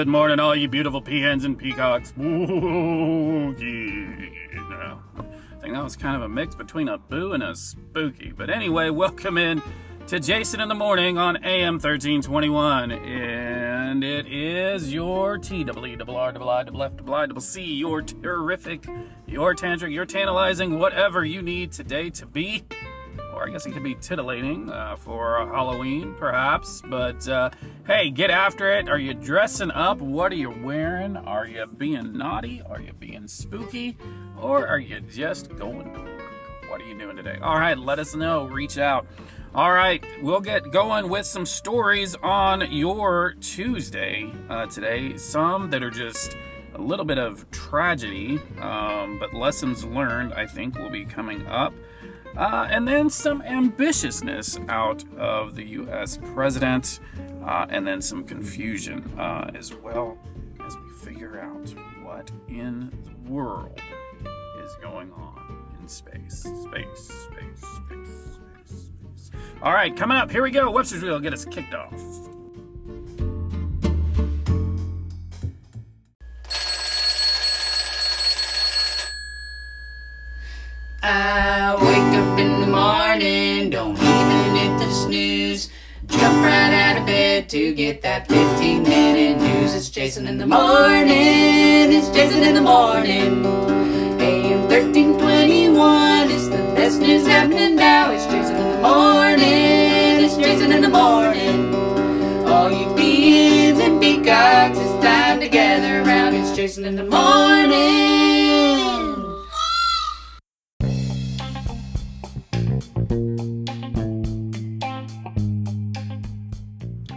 Good morning, all you beautiful peahens and peacocks. No, I think that was kind of a mix between a boo and a spooky. But anyway, welcome in to Jason in the Morning on AM 1321. And it is your T-W-R-R-I-F-C, your terrific, your tantric, your tantalizing, whatever you need today to be or I guess it could be titillating uh, for Halloween, perhaps. But uh, hey, get after it. Are you dressing up? What are you wearing? Are you being naughty? Are you being spooky? Or are you just going to work? What are you doing today? All right, let us know. Reach out. All right, we'll get going with some stories on your Tuesday uh, today. Some that are just a little bit of tragedy, um, but lessons learned, I think, will be coming up. Uh, and then some ambitiousness out of the U.S. president, uh, and then some confusion uh, as well as we figure out what in the world is going on in space. Space, space, space, space, space. All right, coming up, here we go. Webster's Wheel, get us kicked off. I to get that 15 minute news. It's Jason in the morning, it's Jason in the morning. AM 1321, it's the best news happening now. It's Jason in the morning, it's Jason in the morning. All you beans and peacocks, it's time to gather around. It's Jason in the morning.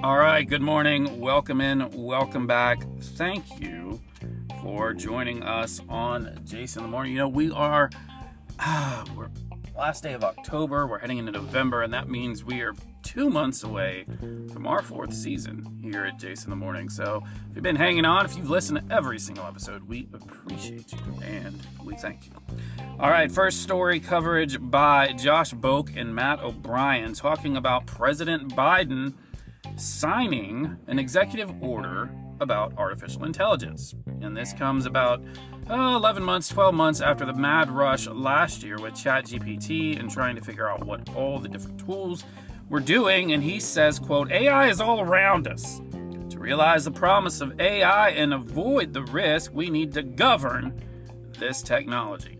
All right, good morning. Welcome in. Welcome back. Thank you for joining us on Jason in the Morning. You know, we are, ah, we're last day of October. We're heading into November, and that means we are two months away from our fourth season here at Jason in the Morning. So if you've been hanging on, if you've listened to every single episode, we appreciate you and we thank you. All right, first story coverage by Josh Boak and Matt O'Brien talking about President Biden signing an executive order about artificial intelligence. And this comes about uh, 11 months, 12 months after the mad rush last year with ChatGPT and trying to figure out what all the different tools were doing. And he says, quote, AI is all around us. To realize the promise of AI and avoid the risk, we need to govern this technology.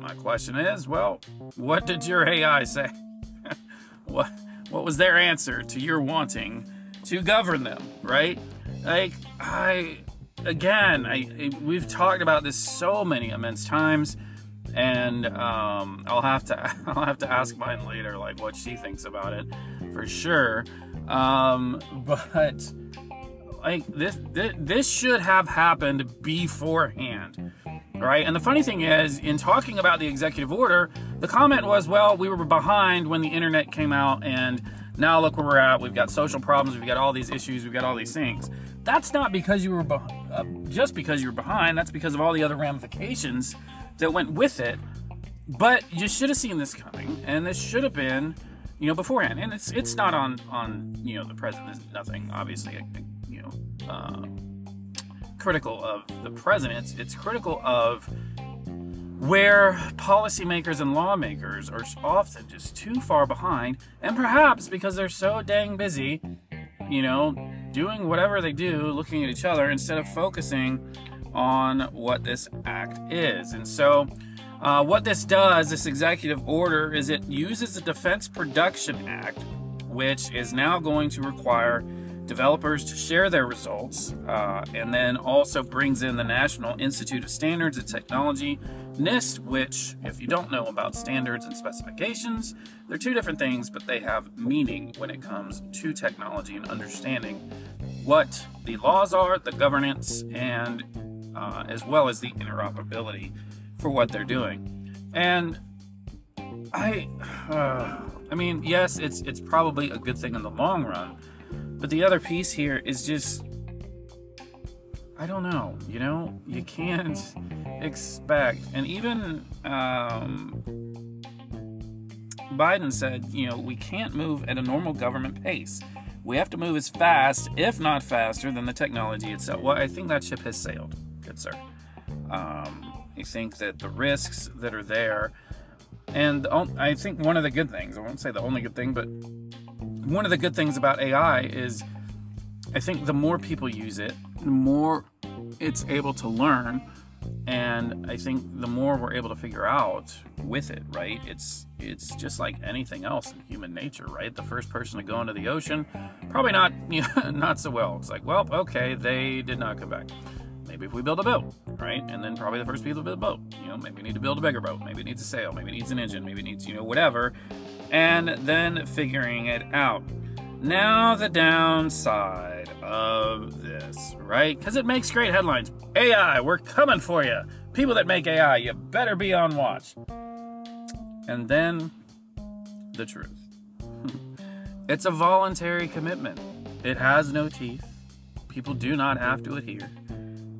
My question is, well, what did your AI say? what what was their answer to your wanting to govern them, right? Like I again, I, I we've talked about this so many immense times and um, I'll have to I'll have to ask mine later like what she thinks about it for sure. Um, but like this, this this should have happened beforehand right? And the funny thing is, in talking about the executive order, the comment was, well, we were behind when the internet came out, and now look where we're at. We've got social problems, we've got all these issues, we've got all these things. That's not because you were be- uh, just because you were behind. That's because of all the other ramifications that went with it. But you should have seen this coming, and this should have been, you know, beforehand. And it's it's not on on you know the president. There's nothing obviously, you know. Uh, critical of the president, it's critical of where policymakers and lawmakers are often just too far behind, and perhaps because they're so dang busy, you know, doing whatever they do, looking at each other instead of focusing on what this act is. And so, uh, what this does, this executive order, is it uses the Defense Production Act, which is now going to require developers to share their results, uh, and then also brings in the National Institute of Standards and Technology, NIST, which, if you don't know about standards and specifications, they're two different things, but they have meaning when it comes to technology and understanding what the laws are, the governance, and uh, as well as the interoperability for what they're doing. And I, uh, I mean, yes, it's it's probably a good thing in the long run but the other piece here is just I don't know, you know, you can't expect, and even um, Biden said, you know, we can't move at a normal government pace. we have to move as fast, if not faster, than the technology itself. Well, I think that ship has sailed, good sir. Um, I think that the risks that are there, and I think one of the good things, I won't say the only good thing, but one of the good things about AI is I think the more people use it, the more it's able to learn and i think the more we're able to figure out with it right? It's it's just like anything else in human nature right? The first person to go into the ocean probably not you know, not so well. It's like well okay they did not come back. Maybe if we build a boat right? And then probably the first people to build a boat. You know maybe we need to build a bigger boat. Maybe it needs a sail. Maybe it needs an engine. Maybe it needs you know whatever and then figuring it out now the downside of this right because it makes great headlines AI, we're coming for you. People that make AI, you better be on watch. And then the truth it's a voluntary commitment, it has no teeth. People do not have to adhere.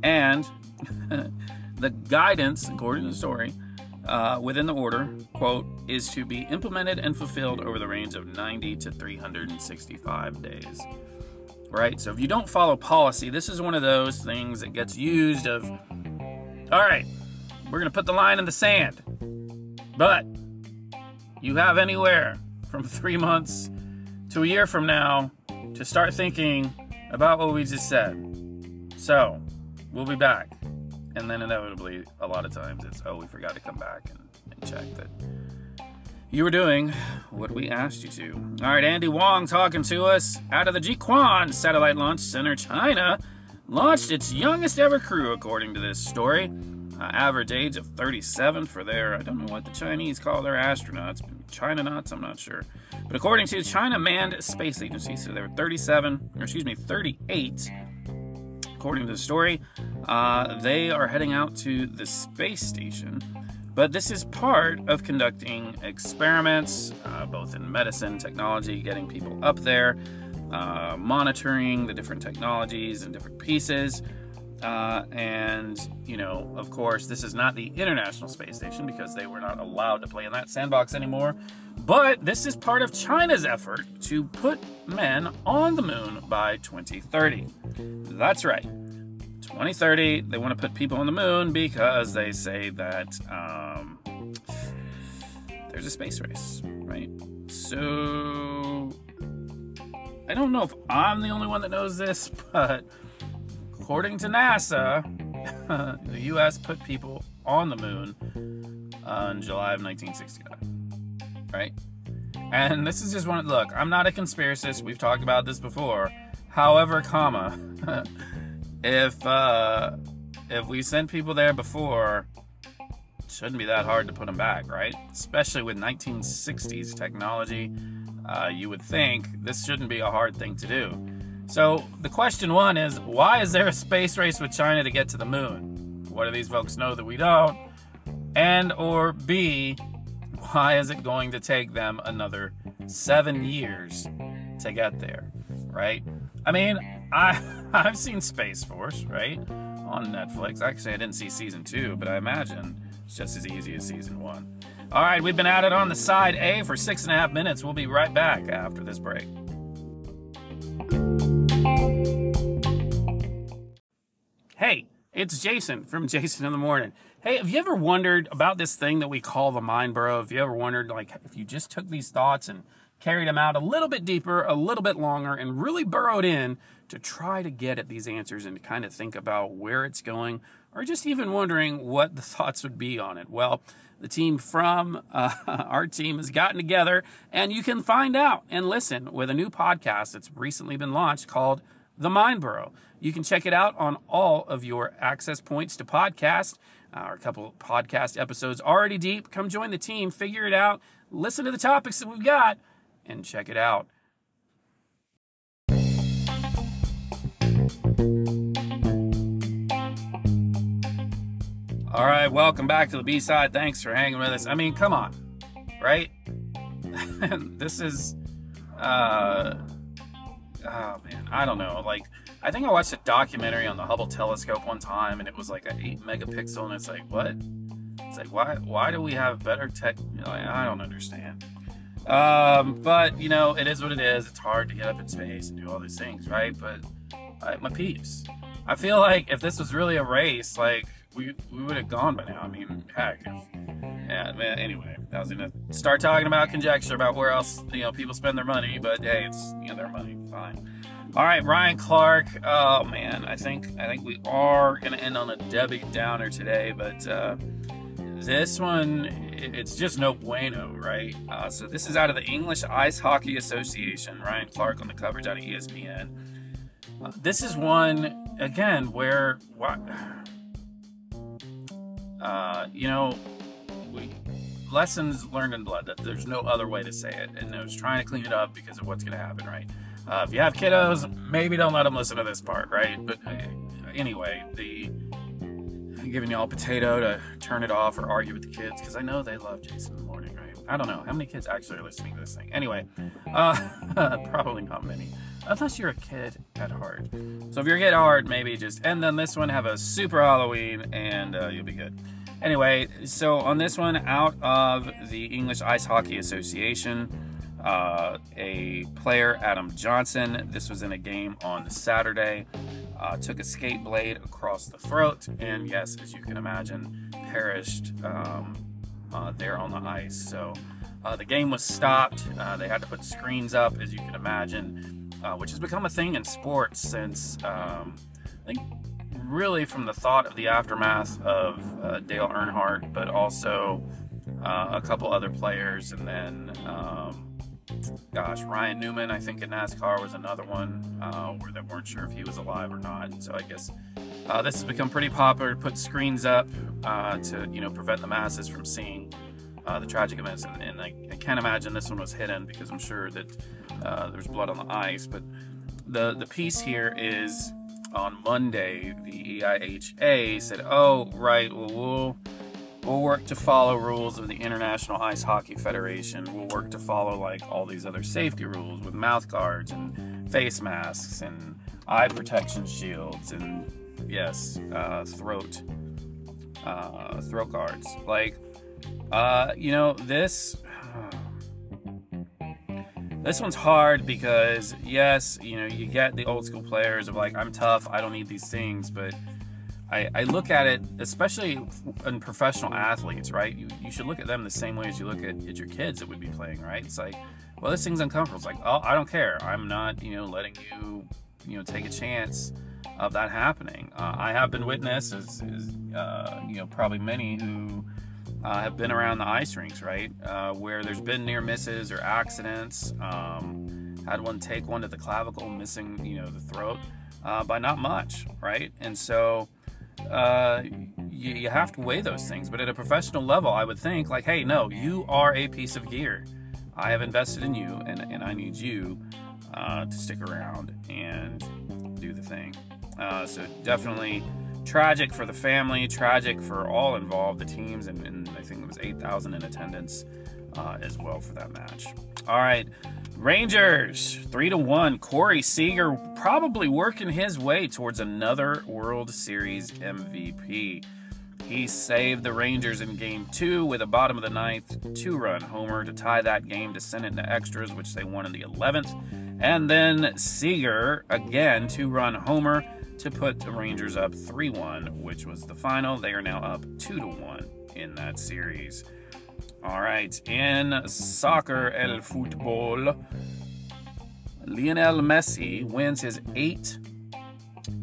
And the guidance, according to the story, uh, within the order, quote, is to be implemented and fulfilled over the range of 90 to 365 days right? So if you don't follow policy, this is one of those things that gets used of, all right, we're going to put the line in the sand. But you have anywhere from three months to a year from now to start thinking about what we just said. So we'll be back. And then inevitably, a lot of times it's, oh, we forgot to come back and, and check that you were doing what we asked you to. All right, Andy Wong talking to us out of the Jiuquan Satellite Launch Center, China. Launched its youngest ever crew, according to this story. Uh, average age of 37 for their, I don't know what the Chinese call their astronauts, China nuts, I'm not sure. But according to China Manned Space Agency, so they were 37, or excuse me, 38. According to the story, uh, they are heading out to the space station but this is part of conducting experiments, uh, both in medicine, technology, getting people up there, uh, monitoring the different technologies and different pieces. Uh, and, you know, of course, this is not the International Space Station because they were not allowed to play in that sandbox anymore. But this is part of China's effort to put men on the moon by 2030. That's right. 2030, they want to put people on the moon because they say that um, there's a space race, right? So I don't know if I'm the only one that knows this, but according to NASA, the U.S. put people on the moon in July of 1969, right? And this is just one. Look, I'm not a conspiracist. We've talked about this before. However, comma. if uh, if we sent people there before, it shouldn't be that hard to put them back, right? Especially with 1960s technology, uh, you would think this shouldn't be a hard thing to do. So the question one is, why is there a space race with China to get to the moon? What do these folks know that we don't? And or B, why is it going to take them another seven years to get there? Right? I mean, mm. I I've seen Space Force, right? On Netflix. Actually, I didn't see season two, but I imagine it's just as easy as season one. All right, we've been at it on the side A for six and a half minutes. We'll be right back after this break. Hey, it's Jason from Jason in the Morning. Hey, have you ever wondered about this thing that we call the mind burrow? Have you ever wondered, like, if you just took these thoughts and carried them out a little bit deeper, a little bit longer, and really burrowed in to try to get at these answers and to kind of think about where it's going, or just even wondering what the thoughts would be on it. Well, the team from uh, our team has gotten together, and you can find out and listen with a new podcast that's recently been launched called The Mind Burrow. You can check it out on all of your access points to podcast. Our couple podcast episodes already deep. Come join the team, figure it out, listen to the topics that we've got, and check it out. All right, welcome back to the B side. Thanks for hanging with us. I mean, come on, right? this is, uh, oh man, I don't know. Like, I think I watched a documentary on the Hubble telescope one time, and it was like an eight megapixel, and it's like, what? It's like, why? Why do we have better tech? Know, I don't understand. Um, but you know, it is what it is. It's hard to get up in space and do all these things, right? But I, my peeps. I feel like if this was really a race, like we we would have gone by now. I mean, heck. If, yeah, man. Anyway, I was gonna start talking about conjecture about where else you know people spend their money, but hey, it's you know their money. Fine. All right, Ryan Clark. Oh man, I think I think we are gonna end on a Debbie Downer today, but uh, this one it's just no bueno, right? Uh, so this is out of the English Ice Hockey Association. Ryan Clark on the coverage out of ESPN. Uh, this is one again where what uh, you know we lessons learned in blood that there's no other way to say it and I was trying to clean it up because of what's going to happen right uh, if you have kiddos maybe don't let them listen to this part right but uh, anyway the giving y'all a potato to turn it off or argue with the kids because I know they love Jason in the morning right? I don't know. How many kids actually are listening to this thing? Anyway uh, probably not many. Unless you're a kid at heart. So if you're a kid at heart maybe just and then this one have a super Halloween and uh, you'll be good. Anyway, so on this one, out of the English Ice Hockey Association, uh, a player, Adam Johnson, this was in a game on Saturday, uh, took a skate blade across the throat, and yes, as you can imagine, perished um, uh, there on the ice. So uh, the game was stopped. Uh, they had to put screens up, as you can imagine, uh, which has become a thing in sports since um, I think really from the thought of the aftermath of uh, Dale Earnhardt, but also a couple other players, and then um, gosh, Ryan Newman, I think in NASCAR was another one uh, where they weren't sure if he was alive or not. So I guess uh, this has become pretty popular. To put screens up uh, to you know prevent the masses from seeing. Uh, the tragic events, and, and I, I, can't imagine this one was hidden because I'm sure that there's blood on the ice. But the the piece here is on Monday, the EIHA said, "Oh, right, well, we'll we'll work to follow rules of the International Ice Hockey Federation. We'll work to follow like all these other safety rules with mouth guards and face masks and eye protection shields and yes, uh, throat uh, throat guards. Like, uh, you know, this." This one's hard because yes, you know, you get the old school players of like, I'm tough, I don't need these things, but I, I look at it, especially in professional athletes, right? You, you should look at them the same way as you look at, at your kids that would be playing, right? It's like, well, this thing's uncomfortable. It's like, oh, I don't care. I'm not, you know, letting you, you know, take a chance of that happening. Uh, I have been witness, as, as uh, you know, probably many who uh, have been around the ice rinks, right? Uh, where there's been near misses or accidents. Um, had one take one to the clavicle, missing, you know, the throat uh, by not much, right? And so uh, you, you have to weigh those things. But at a professional level, I would think, like, hey, no, you are a piece of gear. I have invested in you, and, and I need you uh, to stick around and do the thing. Uh, so definitely tragic for the family, tragic for all involved, the teams, and, and I think it was 8,000 in attendance uh, as well for that match. All right, Rangers three to one. Corey Seager probably working his way towards another World Series MVP. He saved the Rangers in game two with a bottom of the ninth two run homer to tie that game to send it into extras, which they won in the 11th. And then Seager, again, two run homer to put the Rangers up 3 1, which was the final. They are now up 2 1 in that series. All right, in soccer, el fútbol, Lionel Messi wins his eighth,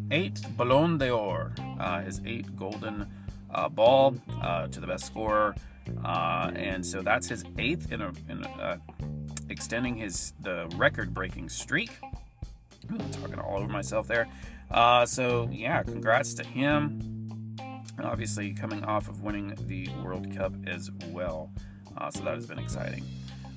eighth Ballon d'Or, uh, his eighth golden uh, ball uh, to the best scorer. Uh, and so that's his eighth in, a, in a, uh, extending his the record-breaking streak. Talking all over myself there. Uh, so, yeah, congrats to him. Obviously, coming off of winning the World Cup as well. Uh, so, that has been exciting.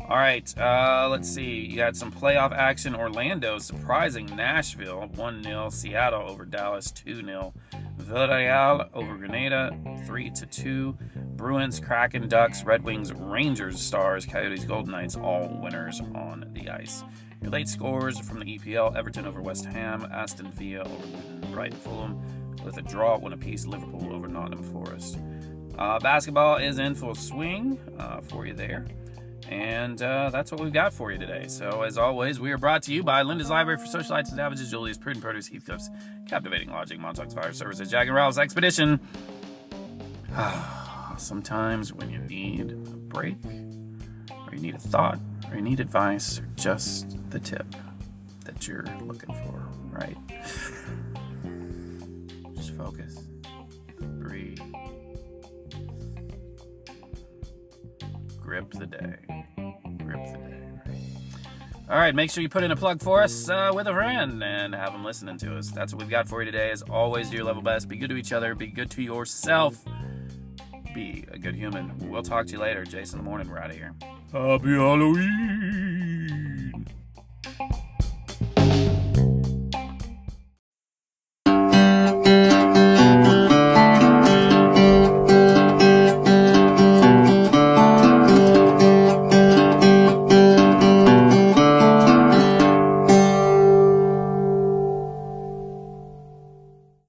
All right, uh, let's see. You had some playoff action. Orlando surprising Nashville 1 0. Seattle over Dallas 2 0. Villarreal over Granada 3 2. Bruins, Kraken, Ducks, Red Wings, Rangers, Stars, Coyotes, Golden Knights, all winners on the ice. Your late scores from the EPL Everton over West Ham, Aston Villa over Brighton Fulham, with a draw one apiece, Liverpool over Nottingham Forest. Uh, basketball is in full swing uh, for you there. And uh, that's what we've got for you today. So, as always, we are brought to you by Linda's Library for Socialites and Savages, Julius, Prudent Produce, Heathcliff's, Captivating Logic, Montauk's Fire Services, Jack and Ralph's Expedition. Sometimes when you need a break, or you need a thought, or you need advice, or just the tip that you're looking for, right? Focus, breathe, grip the day, grip the day. All right, make sure you put in a plug for us uh, with a friend and have them listening to us. That's what we've got for you today. As always, do your level best. Be good to each other. Be good to yourself. Be a good human. We'll talk to you later. Jason in the morning. We're out of here. Happy Halloween.